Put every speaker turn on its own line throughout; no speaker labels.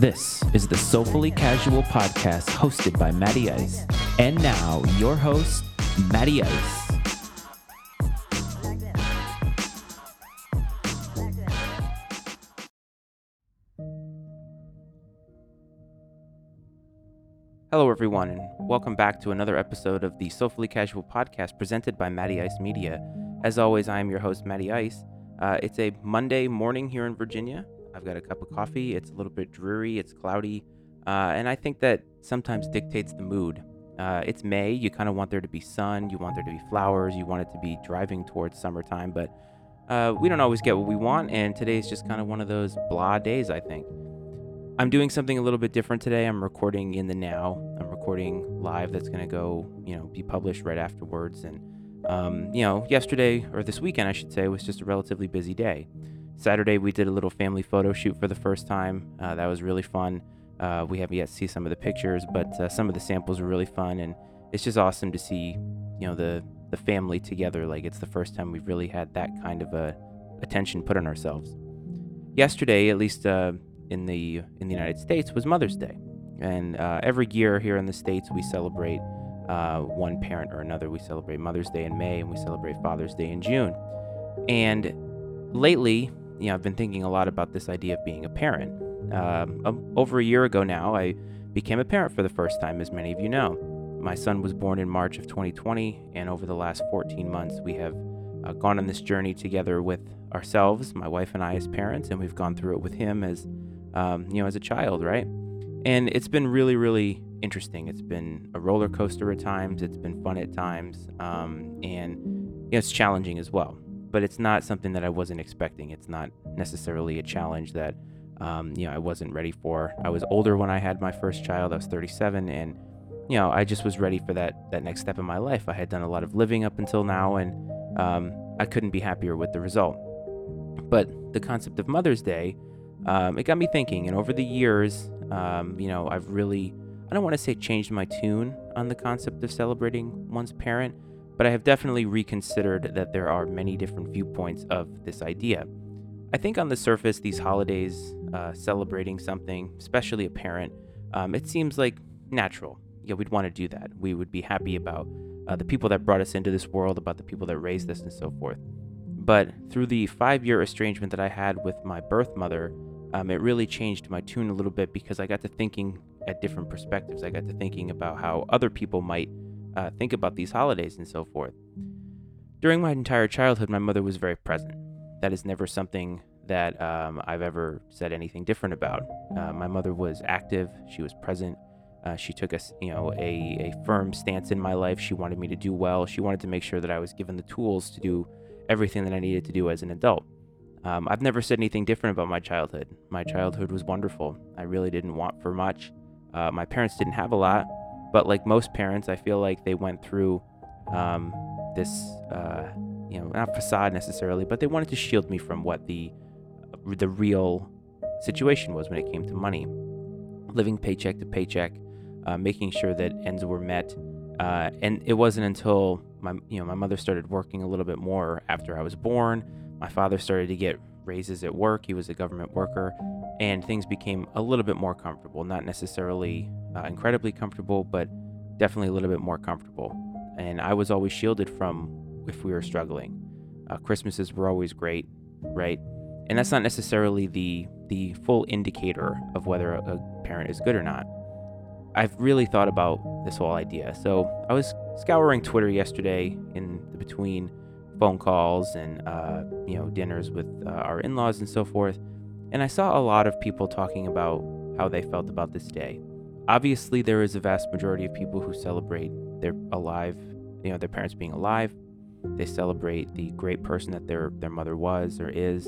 This is the Soulfully Casual podcast hosted by Matty Ice. And now, your host, Matty Ice. Hello, everyone, and welcome back to another episode of the Soulfully Casual podcast presented by Matty Ice Media. As always, I am your host, Matty Ice. Uh, it's a Monday morning here in Virginia. I've got a cup of coffee. It's a little bit dreary, it's cloudy, uh, and I think that sometimes dictates the mood. Uh, it's May. You kind of want there to be sun, you want there to be flowers, you want it to be driving towards summertime, but uh, we don't always get what we want, and today's just kind of one of those blah days, I think. I'm doing something a little bit different today. I'm recording in the now. I'm recording live that's going to go, you know, be published right afterwards. And, um, you know, yesterday, or this weekend, I should say, was just a relatively busy day. Saturday, we did a little family photo shoot for the first time. Uh, that was really fun. Uh, we haven't yet see some of the pictures, but uh, some of the samples were really fun. And it's just awesome to see, you know, the, the family together. Like it's the first time we've really had that kind of a attention put on ourselves. Yesterday, at least, uh, in the in the United States was Mother's Day, and uh, every year here in the states we celebrate uh, one parent or another. We celebrate Mother's Day in May, and we celebrate Father's Day in June. And lately, you know, I've been thinking a lot about this idea of being a parent. Um, over a year ago now, I became a parent for the first time, as many of you know. My son was born in March of 2020, and over the last 14 months, we have uh, gone on this journey together with ourselves, my wife and I, as parents, and we've gone through it with him as um, you know, as a child, right? And it's been really, really interesting. It's been a roller coaster at times. It's been fun at times, um, and you know, it's challenging as well. But it's not something that I wasn't expecting. It's not necessarily a challenge that um, you know I wasn't ready for. I was older when I had my first child. I was 37, and you know I just was ready for that that next step in my life. I had done a lot of living up until now, and um, I couldn't be happier with the result. But the concept of Mother's Day um, it got me thinking. And over the years, um, you know, I've really, I don't want to say changed my tune on the concept of celebrating one's parent, but I have definitely reconsidered that there are many different viewpoints of this idea. I think on the surface, these holidays, uh, celebrating something, especially a parent, um, it seems like natural. Yeah, we'd want to do that. We would be happy about uh, the people that brought us into this world, about the people that raised us, and so forth. But through the five year estrangement that I had with my birth mother, um, it really changed my tune a little bit because I got to thinking at different perspectives. I got to thinking about how other people might uh, think about these holidays and so forth. During my entire childhood, my mother was very present. That is never something that um, I've ever said anything different about. Uh, my mother was active. She was present. Uh, she took a, you know, a, a firm stance in my life. She wanted me to do well. She wanted to make sure that I was given the tools to do everything that I needed to do as an adult. Um, I've never said anything different about my childhood. My childhood was wonderful. I really didn't want for much. Uh, my parents didn't have a lot, but like most parents, I feel like they went through um, this, uh, you know, not facade necessarily, but they wanted to shield me from what the the real situation was when it came to money, living paycheck to paycheck, uh, making sure that ends were met. Uh, and it wasn't until my, you know, my mother started working a little bit more after I was born my father started to get raises at work. He was a government worker, and things became a little bit more comfortable. Not necessarily uh, incredibly comfortable, but definitely a little bit more comfortable. And I was always shielded from if we were struggling. Uh, Christmases were always great, right? And that's not necessarily the the full indicator of whether a, a parent is good or not. I've really thought about this whole idea. So I was scouring Twitter yesterday in between phone calls and uh, you know dinners with uh, our in-laws and so forth and i saw a lot of people talking about how they felt about this day. Obviously there is a vast majority of people who celebrate their alive you know their parents being alive. They celebrate the great person that their their mother was or is.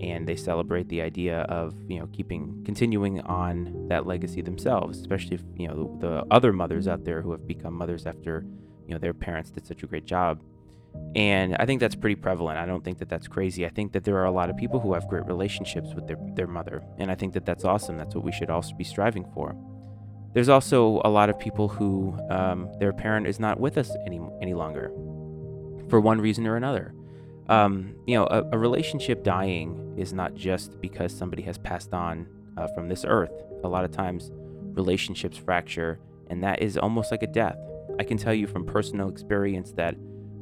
And they celebrate the idea of you know keeping continuing on that legacy themselves especially if you know the, the other mothers out there who have become mothers after you know their parents did such a great job and I think that's pretty prevalent. I don't think that that's crazy. I think that there are a lot of people who have great relationships with their, their mother. And I think that that's awesome. That's what we should also be striving for. There's also a lot of people who um, their parent is not with us any, any longer for one reason or another. Um, you know, a, a, relationship dying is not just because somebody has passed on uh, from this earth. A lot of times, relationships fracture, and that is almost like a death. I can tell you from personal experience that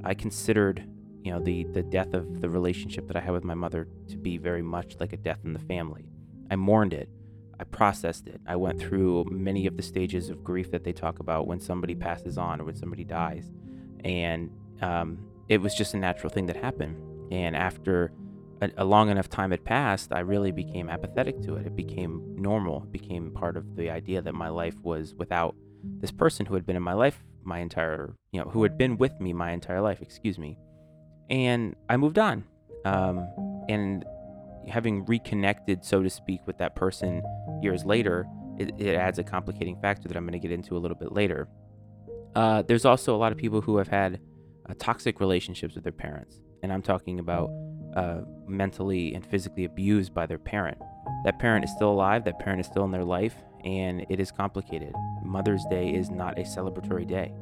I considered, you know, the the death of the relationship that I had with my mother to be very much like a death in the family. I mourned it. I processed it. I went through many of the stages of grief that they talk about when somebody passes on or when somebody dies, and um, it was just a natural thing that happened. And after a, a, long enough time had passed, I really became apathetic to it. It became normal. It became part of the idea that my life was without this person who had been in my life my entire, you know, who had been with me my entire life, excuse me. And I moved on. Um, and having reconnected, so to speak, with that person years later, it, it adds a complicating factor that I'm going to get into a little bit later. Uh, there's also a lot of people who have had uh, toxic relationships with their parents. And I'm talking about uh, mentally and physically abused by their parent. That parent is still alive, that parent is still in their life, and it is complicated. Mother's Day is not a celebratory day,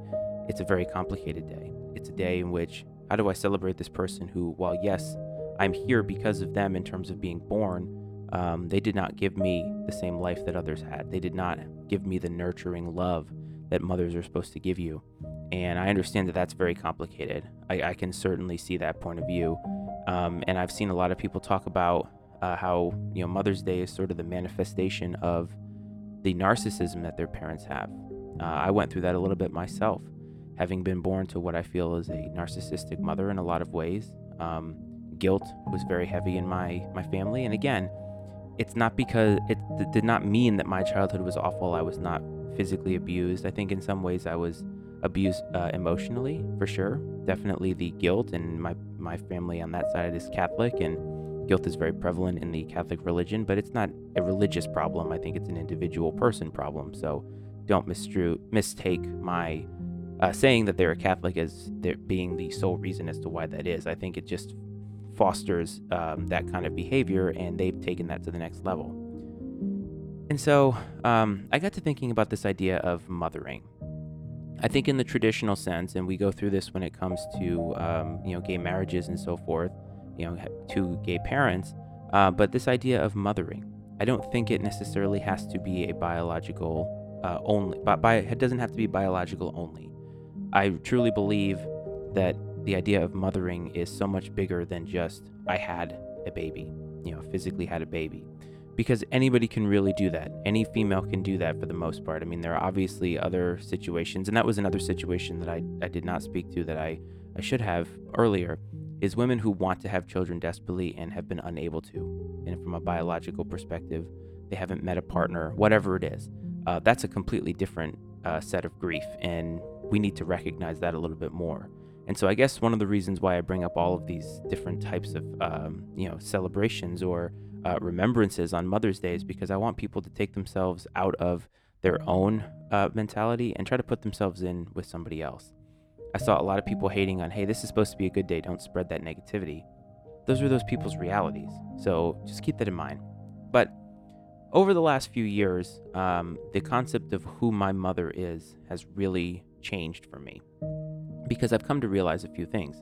it's a very complicated day. It's a day in which, how do I celebrate this person who, while yes, I'm here because of them in terms of being born, um, they did not give me the same life that others had. They did not give me the nurturing love that mothers are supposed to give you. And I understand that that's very complicated. I, I can certainly see that point of view. Um, and I've seen a lot of people talk about uh, how you know Mother's Day is sort of the manifestation of the narcissism that their parents have. Uh, I went through that a little bit myself, having been born to what I feel is a narcissistic mother in a lot of ways. Um, guilt was very heavy in my my family, and again, it's not because it, it did not mean that my childhood was awful. I was not physically abused. I think in some ways I was abused uh, emotionally, for sure. Definitely the guilt, and my my family on that side is Catholic, and guilt is very prevalent in the Catholic religion, but it's not a religious problem. I think it's an individual person problem. So don't mistru- mistake my uh, saying that they're a Catholic as there being the sole reason as to why that is. I think it just fosters um, that kind of behavior, and they've taken that to the next level. And so um, I got to thinking about this idea of mothering. I think in the traditional sense, and we go through this when it comes to um, you know gay marriages and so forth you know, two gay parents. Uh, but this idea of mothering, I don't think it necessarily has to be a biological uh, only, but by, it doesn't have to be biological only. I truly believe that the idea of mothering is so much bigger than just I had a baby, you know, physically had a baby. Because anybody can really do that. Any female can do that for the most part. I mean, there are obviously other situations, and that was another situation that I, I did not speak to that I, I should have earlier is women who want to have children desperately and have been unable to. And from a biological perspective, they haven't met a partner, whatever it is. Uh, that's a completely different uh, set of grief, and we need to recognize that a little bit more. And so, I guess one of the reasons why I bring up all of these different types of, um, you know, celebrations or uh, remembrances on Mother's Day is because I want people to take themselves out of their own uh, mentality and try to put themselves in with somebody else. I saw a lot of people hating on, hey, this is supposed to be a good day, don't spread that negativity. Those are those people's realities. So just keep that in mind. But over the last few years, um, the concept of who my mother is has really changed for me because I've come to realize a few things.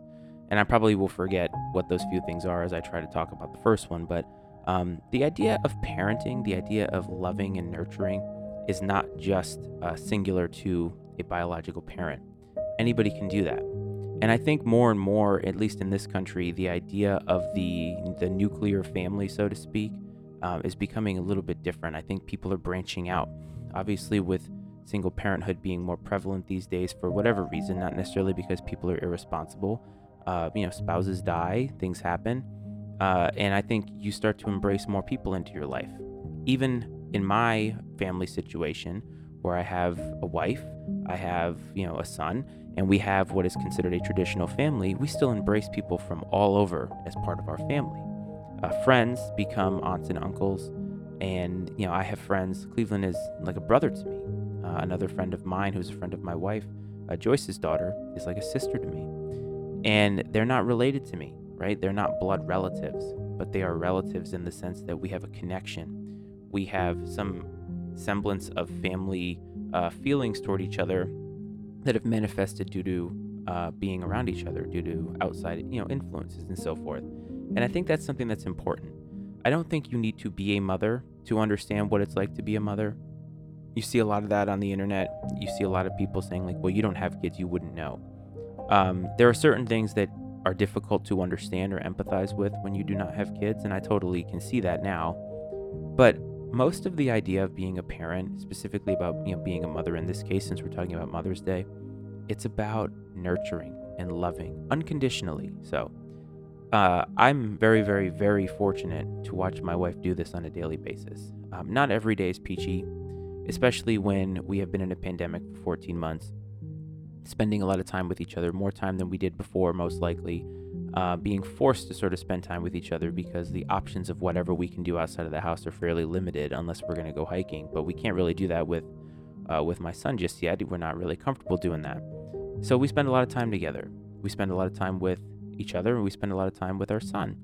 And I probably will forget what those few things are as I try to talk about the first one. But um, the idea of parenting, the idea of loving and nurturing, is not just uh, singular to a biological parent anybody can do that. And I think more and more, at least in this country, the idea of the the nuclear family, so to speak, um, is becoming a little bit different. I think people are branching out. Obviously, with single parenthood being more prevalent these days for whatever reason, not necessarily because people are irresponsible. Uh, you know, spouses die, things happen, uh, and I think you start to embrace more people into your life. Even in my family situation, where I have a wife, I have you know a son, and we have what is considered a traditional family, we still embrace people from all over as part of our family. Uh, friends become aunts and uncles, and you know I have friends. Cleveland is like a brother to me. Uh, another friend of mine, who's a friend of my wife, uh, Joyce's daughter, is like a sister to me, and they're not related to me, right? They're not blood relatives, but they are relatives in the sense that we have a connection. We have some semblance of family uh, feelings toward each other that have manifested due to uh, being around each other, due to outside, you know, influences and so forth. And I think that's something that's important. I don't think you need to be a mother to understand what it's like to be a mother. You see a lot of that on the internet. You see a lot of people saying, like, well, you don't have kids, you wouldn't know. Um, there are certain things that are difficult to understand or empathize with when you do not have kids, and I totally can see that now. But most of the idea of being a parent, specifically about you know being a mother in this case, since we're talking about Mother's Day, it's about nurturing and loving unconditionally. So uh, I'm very, very, very fortunate to watch my wife do this on a daily basis. Um, not every day is peachy, especially when we have been in a pandemic for 14 months, spending a lot of time with each other, more time than we did before, most likely. Uh, being forced to sort of spend time with each other because the options of whatever we can do outside of the house are fairly limited unless we're going to go hiking. But we can't really do that with uh, with my son just yet. We're not really comfortable doing that. So we spend a lot of time together. We spend a lot of time with each other and we spend a lot of time with our son.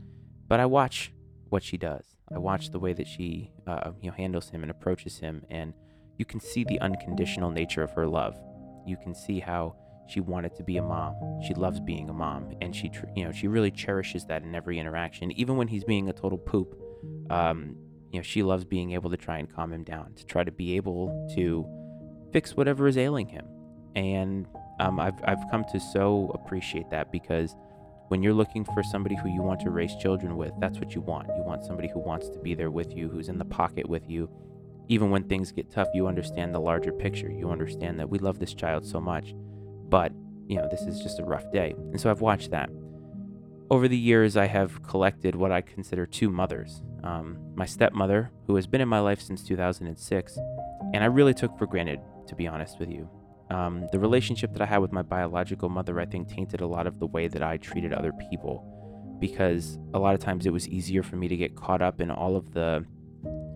But I watch what she does. I watch the way that she uh, you know handles him and approaches him, and you can see the unconditional nature of her love. You can see how she wanted to be a mom. She loves being a mom, and she you know she really cherishes that in every interaction, even when he's being a total poop. Um, you know she loves being able to try and calm him down, to try to be able to fix whatever is ailing him, and um, I've I've come to so appreciate that because when you're looking for somebody who you want to raise children with, that's what you want. You want somebody who wants to be there with you, who's in the pocket with you. Even when things get tough, you understand the larger picture. You understand that we love this child so much, but, you know, this is just a rough day. And so I've watched that. Over the years, I have collected what I consider two mothers um, my stepmother, who has been in my life since 2006, and I really took for granted, to be honest with you. Um, the relationship that I had with my biological mother, I think, tainted a lot of the way that I treated other people because a lot of times it was easier for me to get caught up in all of the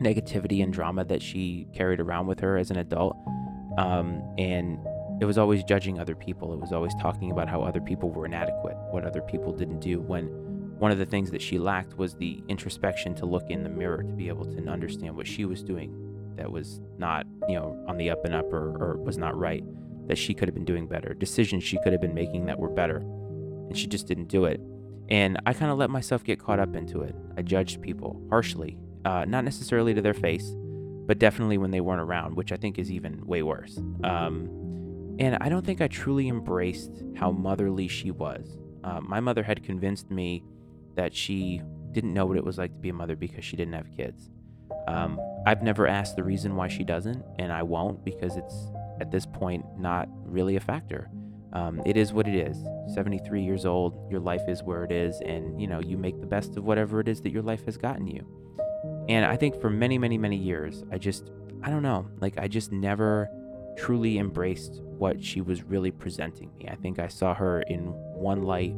negativity and drama that she carried around with her as an adult. Um, and it was always judging other people. It was always talking about how other people were inadequate, what other people didn't do. When one of the things that she lacked was the introspection to look in the mirror to be able to understand what she was doing that was not, you know, on the up and up or, or was not right that she could have been doing better, decisions she could have been making that were better, and she just didn't do it. And I kind of let myself get caught up into it. I judged people harshly, uh, not necessarily to their face, but definitely when they weren't around, which I think is even way worse. Um, and I don't think I truly embraced how motherly she was. Uh, my mother had convinced me that she didn't know what it was like to be a mother because she didn't have kids. Um, I've never asked the reason why she doesn't, and I won't because it's at this point not really a factor. Um, it is what it is. 73 years old, your life is where it is, and you know you make the best of whatever it is that your life has gotten you. And I think for many, many, many years, I just, I don't know, like I just never truly embraced what she was really presenting me. I think I saw her in one light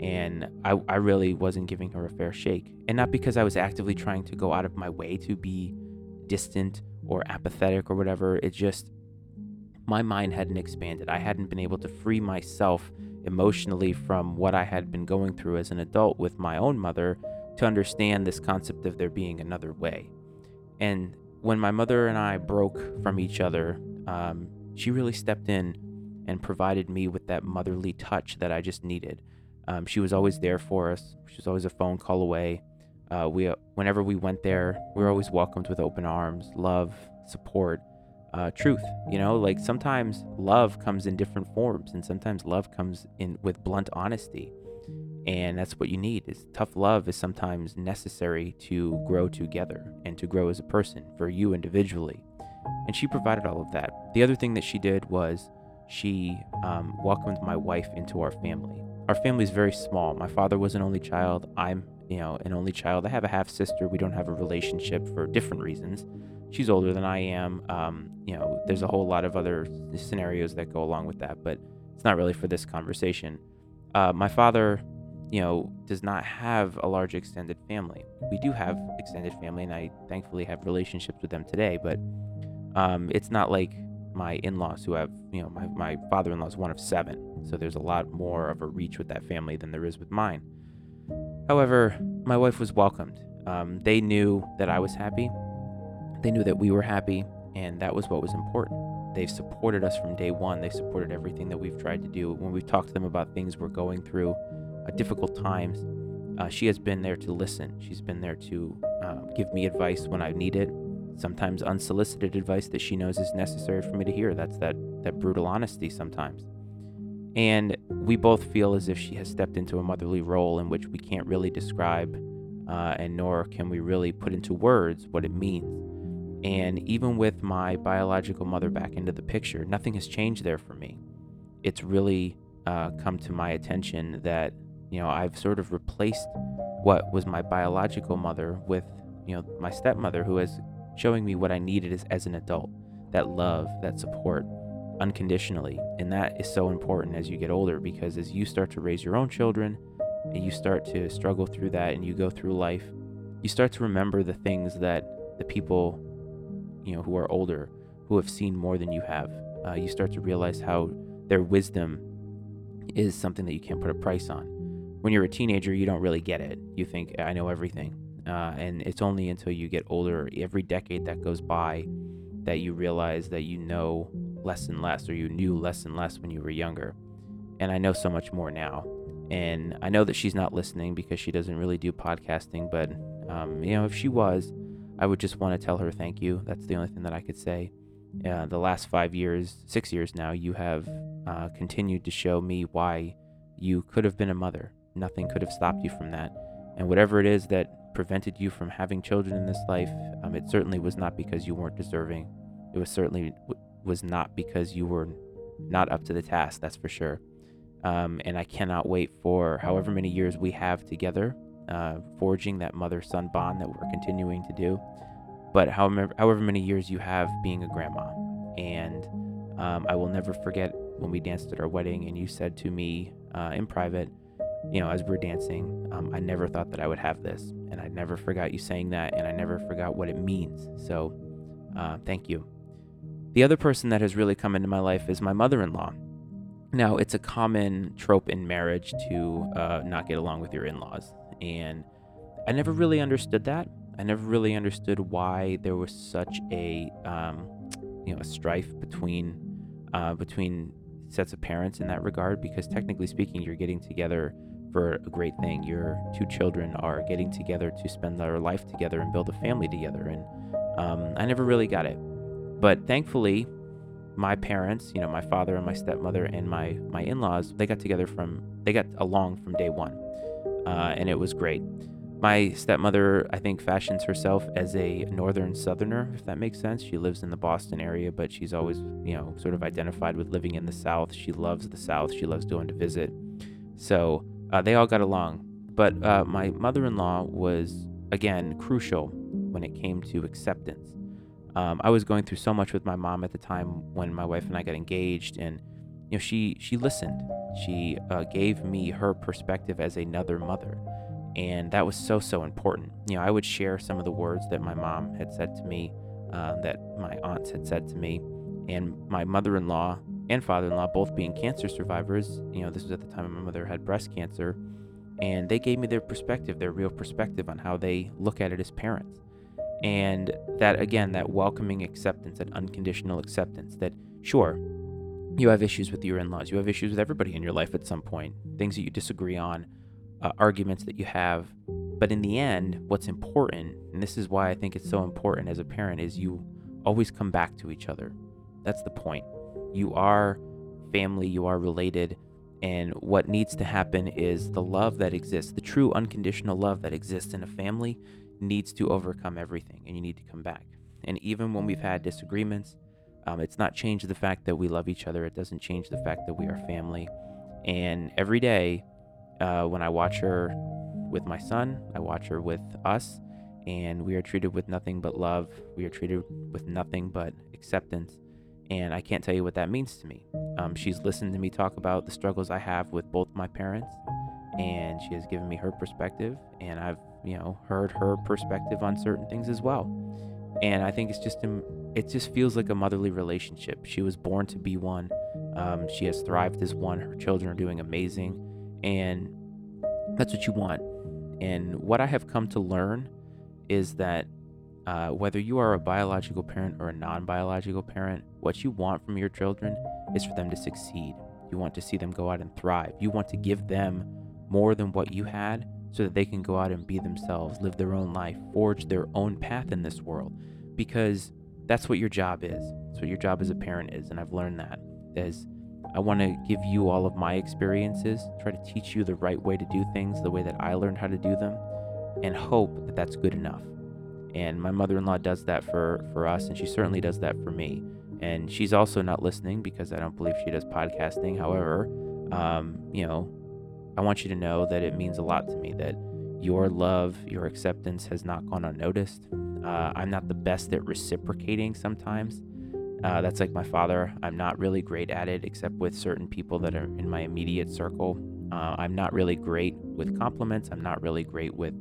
and I, I really wasn't giving her a fair shake. And not because I was actively trying to go out of my way to be distant or apathetic or whatever. It just, my mind hadn't expanded. I hadn't been able to free myself emotionally from what I had been going through as an adult with my own mother to understand this concept of there being another way. And when my mother and I broke from each other, um, she really stepped in and provided me with that motherly touch that I just needed. Um, she was always there for us. She was always a phone call away. Uh, we, whenever we went there, we were always welcomed with open arms, love, support uh, truth. You know, like sometimes love comes in different forms, and sometimes love comes in with blunt honesty. And that's what you need. Is tough love is sometimes necessary to grow together and to grow as a person for you individually. And she provided all of that. The other thing that she did was she um, welcomed my wife into our family. Our family is very small. My father was an only child. I'm, you know, an only child. I have a half sister. We don't have a relationship for different reasons she's older than I am. Um, you know, there's a whole lot of other scenarios that go along with that, but it's not really for this conversation. Uh, my father, you know, does not have a large extended family. We do have extended family, and I thankfully have relationships with them today, but um, it's not like my in-laws who have, you know, my, my father-in-law is one of seven, so there's a lot more of a reach with that family than there is with mine. However, my wife was welcomed. Um, they knew that I was happy they knew that we were happy, and that was what was important. They've supported us from day one. They've supported everything that we've tried to do. When we've talked to them about things we're going through, uh, difficult times, uh, she has been there to listen. She's been there to uh, give me advice when I need it. Sometimes unsolicited advice that she knows is necessary for me to hear. That's that that brutal honesty sometimes. And we both feel as if she has stepped into a motherly role in which we can't really describe, uh, and nor can we really put into words what it means. And even with my biological mother back into the picture, nothing has changed there for me. It's really uh, come to my attention that, you know, I've sort of replaced what was my biological mother with, you know, my stepmother who is showing me what I needed as, an adult that love, that support unconditionally. And that is so important as you get older because as you start to raise your own children and you start to struggle through that and you go through life, you start to remember the things that the people, you know, who are older, who have seen more than you have, uh, you start to realize how their wisdom is something that you can't put a price on. When you're a teenager, you don't really get it. You think, I know everything. Uh, and it's only until you get older, every decade that goes by, that you realize that you know less and less, or you knew less and less when you were younger. And I know so much more now. And I know that she's not listening because she doesn't really do podcasting, but, um, you know, if she was, I would just want to tell her thank you. That's the only thing that I could say. Uh, the last five years, six years now, you have uh, continued to show me why you could have been a mother. Nothing could have stopped you from that. And whatever it is that prevented you from having children in this life, um, it certainly was not because you weren't deserving. It was certainly w- was not because you were not up to the task. That's for sure. Um, and I cannot wait for however many years we have together, uh, forging that mother-son bond that we're continuing to do. But however, however many years you have being a grandma, and um, I will never forget when we danced at our wedding, and you said to me uh, in private, you know, as we are dancing, um, I never thought that I would have this. And I never forgot you saying that, and I never forgot what it means. So, uh, thank you. The other person that has really come into my life is my mother in law. Now, it's a common trope in marriage to uh, not get along with your in laws. And I never really understood that. I never really understood why there was such a, um, you know, a strife between, uh, between sets of parents in that regard. Because technically speaking, you're getting together for a great thing. Your two children are getting together to spend their life together and build a family together. And um, I never really got it. But thankfully, my parents, you know, my father and my stepmother and my my in-laws, they got together from they got along from day one, uh, and it was great. My stepmother, I think, fashions herself as a northern southerner, if that makes sense. She lives in the Boston area, but she's always, you know, sort of identified with living in the South. She loves the South. She loves going to visit. So uh, they all got along. But uh, my mother in law was, again, crucial when it came to acceptance. Um, I was going through so much with my mom at the time when my wife and I got engaged, and you know, she she listened. She uh, gave me her perspective as another mother, and that was so so important. You know, I would share some of the words that my mom had said to me, uh, that my aunts had said to me, and my mother-in-law and father-in-law both being cancer survivors you know this was at the time my mother had breast cancer and they gave me their perspective their real perspective on how they look at it as parents. And that again that welcoming acceptance that unconditional acceptance that sure you have issues with your in-laws you have issues with everybody in your life at some point things that you disagree on uh, arguments that you have but in the end what's important and this is why i think it's so important as a parent is you always come back to each other. That's the point you are family, you are related. And what needs to happen is the love that exists, the true unconditional love that exists in a family, needs to overcome everything, and you need to come back. And even when we've had disagreements, um, it's not changed the fact that we love each other. It doesn't change the fact that we are family. And every day, uh, when I watch her with my son, I watch her with us, and we are treated with nothing but love. We are treated with nothing but acceptance and I can't tell you what that means to me. Um, she's listened to me talk about the struggles I have with both my parents, and she has given me her perspective, and I've you know heard her perspective on certain things as well. And I think it's just it just feels like a motherly relationship. She was born to be one. Um, she has thrived as one. Her children are doing amazing, and that's what you want. And what I have come to learn is that uh, whether you are a biological parent or a non biological parent, what you want from your children is for them to succeed. You want to see them go out and thrive. You want to give them more than what you had so that they can go out and be themselves, live their own life, forge their own path in this world. because that's what your job is. That's what your job as a parent is. And I've learned that is I want to give you all of my experiences, try to teach you the right way to do things, the way that I learned how to do them, and hope that that's good enough. And my mother-in-law does that for for us, and she certainly does that for me. And she's also not listening because I don't believe she does podcasting. However, um, you know, I want you to know that it means a lot to me that your love, your acceptance has not gone unnoticed. Uh, I'm not the best at reciprocating sometimes. Uh, that's like my father. I'm not really great at it, except with certain people that are in my immediate circle. Uh, I'm not really great with compliments. I'm not really great with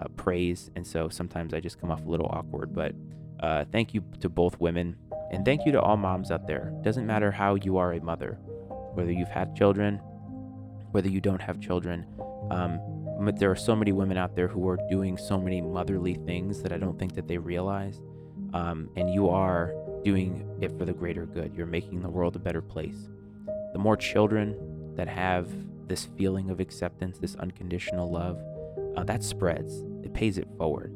uh, praise. And so sometimes I just come off a little awkward. But uh, thank you to both women. And thank you to all moms out there. Doesn't matter how you are a mother, whether you've had children, whether you don't have children. Um, there are so many women out there who are doing so many motherly things that I don't think that they realize. Um, and you are doing it for the greater good. You're making the world a better place. The more children that have this feeling of acceptance, this unconditional love, uh, that spreads. It pays it forward.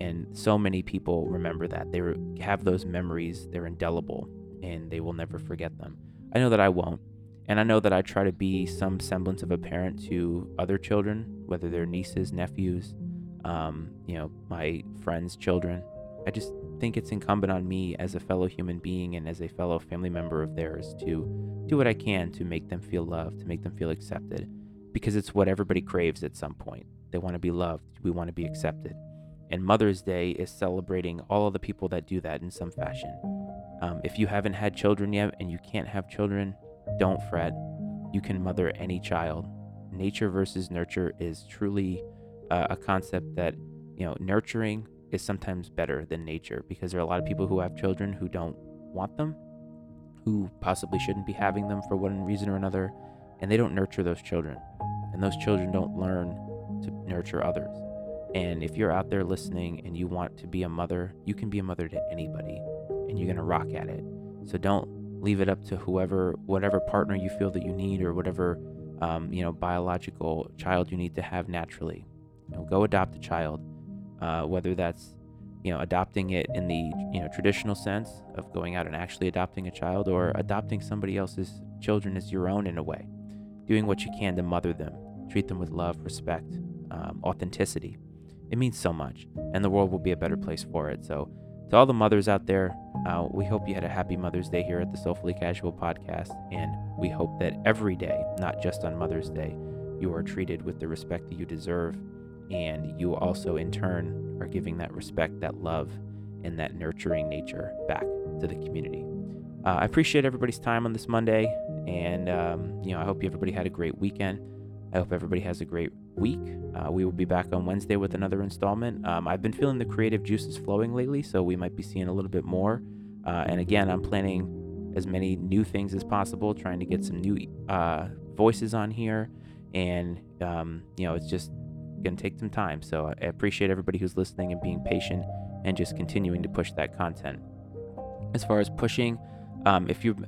And so many people remember that. They have those memories, they're indelible, and they will never forget them. I know that I won't. And I know that I try to be some semblance of a parent to other children, whether they're nieces, nephews, um, you know, my friends' children. I just think it's incumbent on me as a fellow human being and as a fellow family member of theirs to do what I can to make them feel loved, to make them feel accepted, because it's what everybody craves at some point. They want to be loved, we want to be accepted. And Mother's Day is celebrating all of the people that do that in some fashion. Um, if you haven't had children yet and you can't have children, don't fret. You can mother any child. Nature versus nurture is truly uh, a concept that, you know, nurturing is sometimes better than nature because there are a lot of people who have children who don't want them, who possibly shouldn't be having them for one reason or another, and they don't nurture those children. And those children don't learn nurture others. And if you're out there listening and you want to be a mother, you can be a mother to anybody and you're going to rock at it. So don't leave it up to whoever, whatever partner you feel that you need, or whatever um, you know biological child you need to have naturally. You know, go adopt a child, uh, whether that's you know adopting it in the you know traditional sense of going out and actually adopting a child, or adopting somebody else's children as your own in a way, doing what you can to mother them, treat them with love, respect, um, authenticity. It means so much, and the world will be a better place for it. So to all the mothers out there, uh, we hope you had a happy Mother's Day here at the Soulfully Casual podcast, and we hope that every day, not just on Mother's Day, you are treated with the respect that you deserve, and you also, in turn, are giving that respect, that love, and that nurturing nature back to the community. Uh, I appreciate everybody's time on this Monday, and um, you know I hope everybody had a great weekend. I hope everybody has a great week. Uh, we will be back on Wednesday with another installment. Um, I've been feeling the creative juices flowing lately, so we might be seeing a little bit more. Uh, and again, I'm planning as many new things as possible, trying to get some new uh, voices on here. And, um, you know, it's just going to take some time. So I appreciate everybody who's listening and being patient and just continuing to push that content. As far as pushing, um, if you've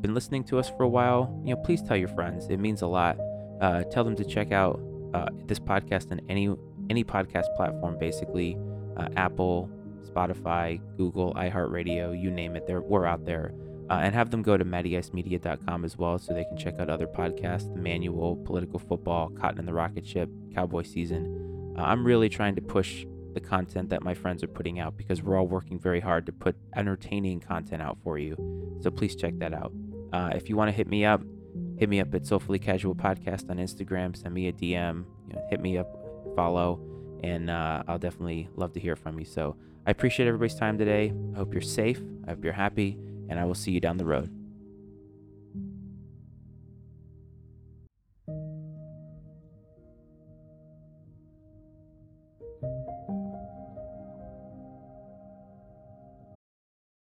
been listening to us for a while, you know, please tell your friends. It means a lot uh, tell them to check out uh, this podcast on any any podcast platform, basically uh, Apple, Spotify, Google, iHeartRadio, you name it. There, we're out there. Uh, and have them go to mattyicemedia.com as well so they can check out other podcasts the manual political football cotton and the rocket ship cowboy season uh, i'm really trying to push the content that my friends are putting out because we're all working very hard to put entertaining content out for you so please check that out uh, if you want to hit me up hit me up at Soulfully Casual Podcast on Instagram. Send me a DM. You know, hit me up, follow, and uh, I'll definitely love to hear from you. So I appreciate everybody's time today. I hope you're safe. I hope you're happy, and I will see you down the road.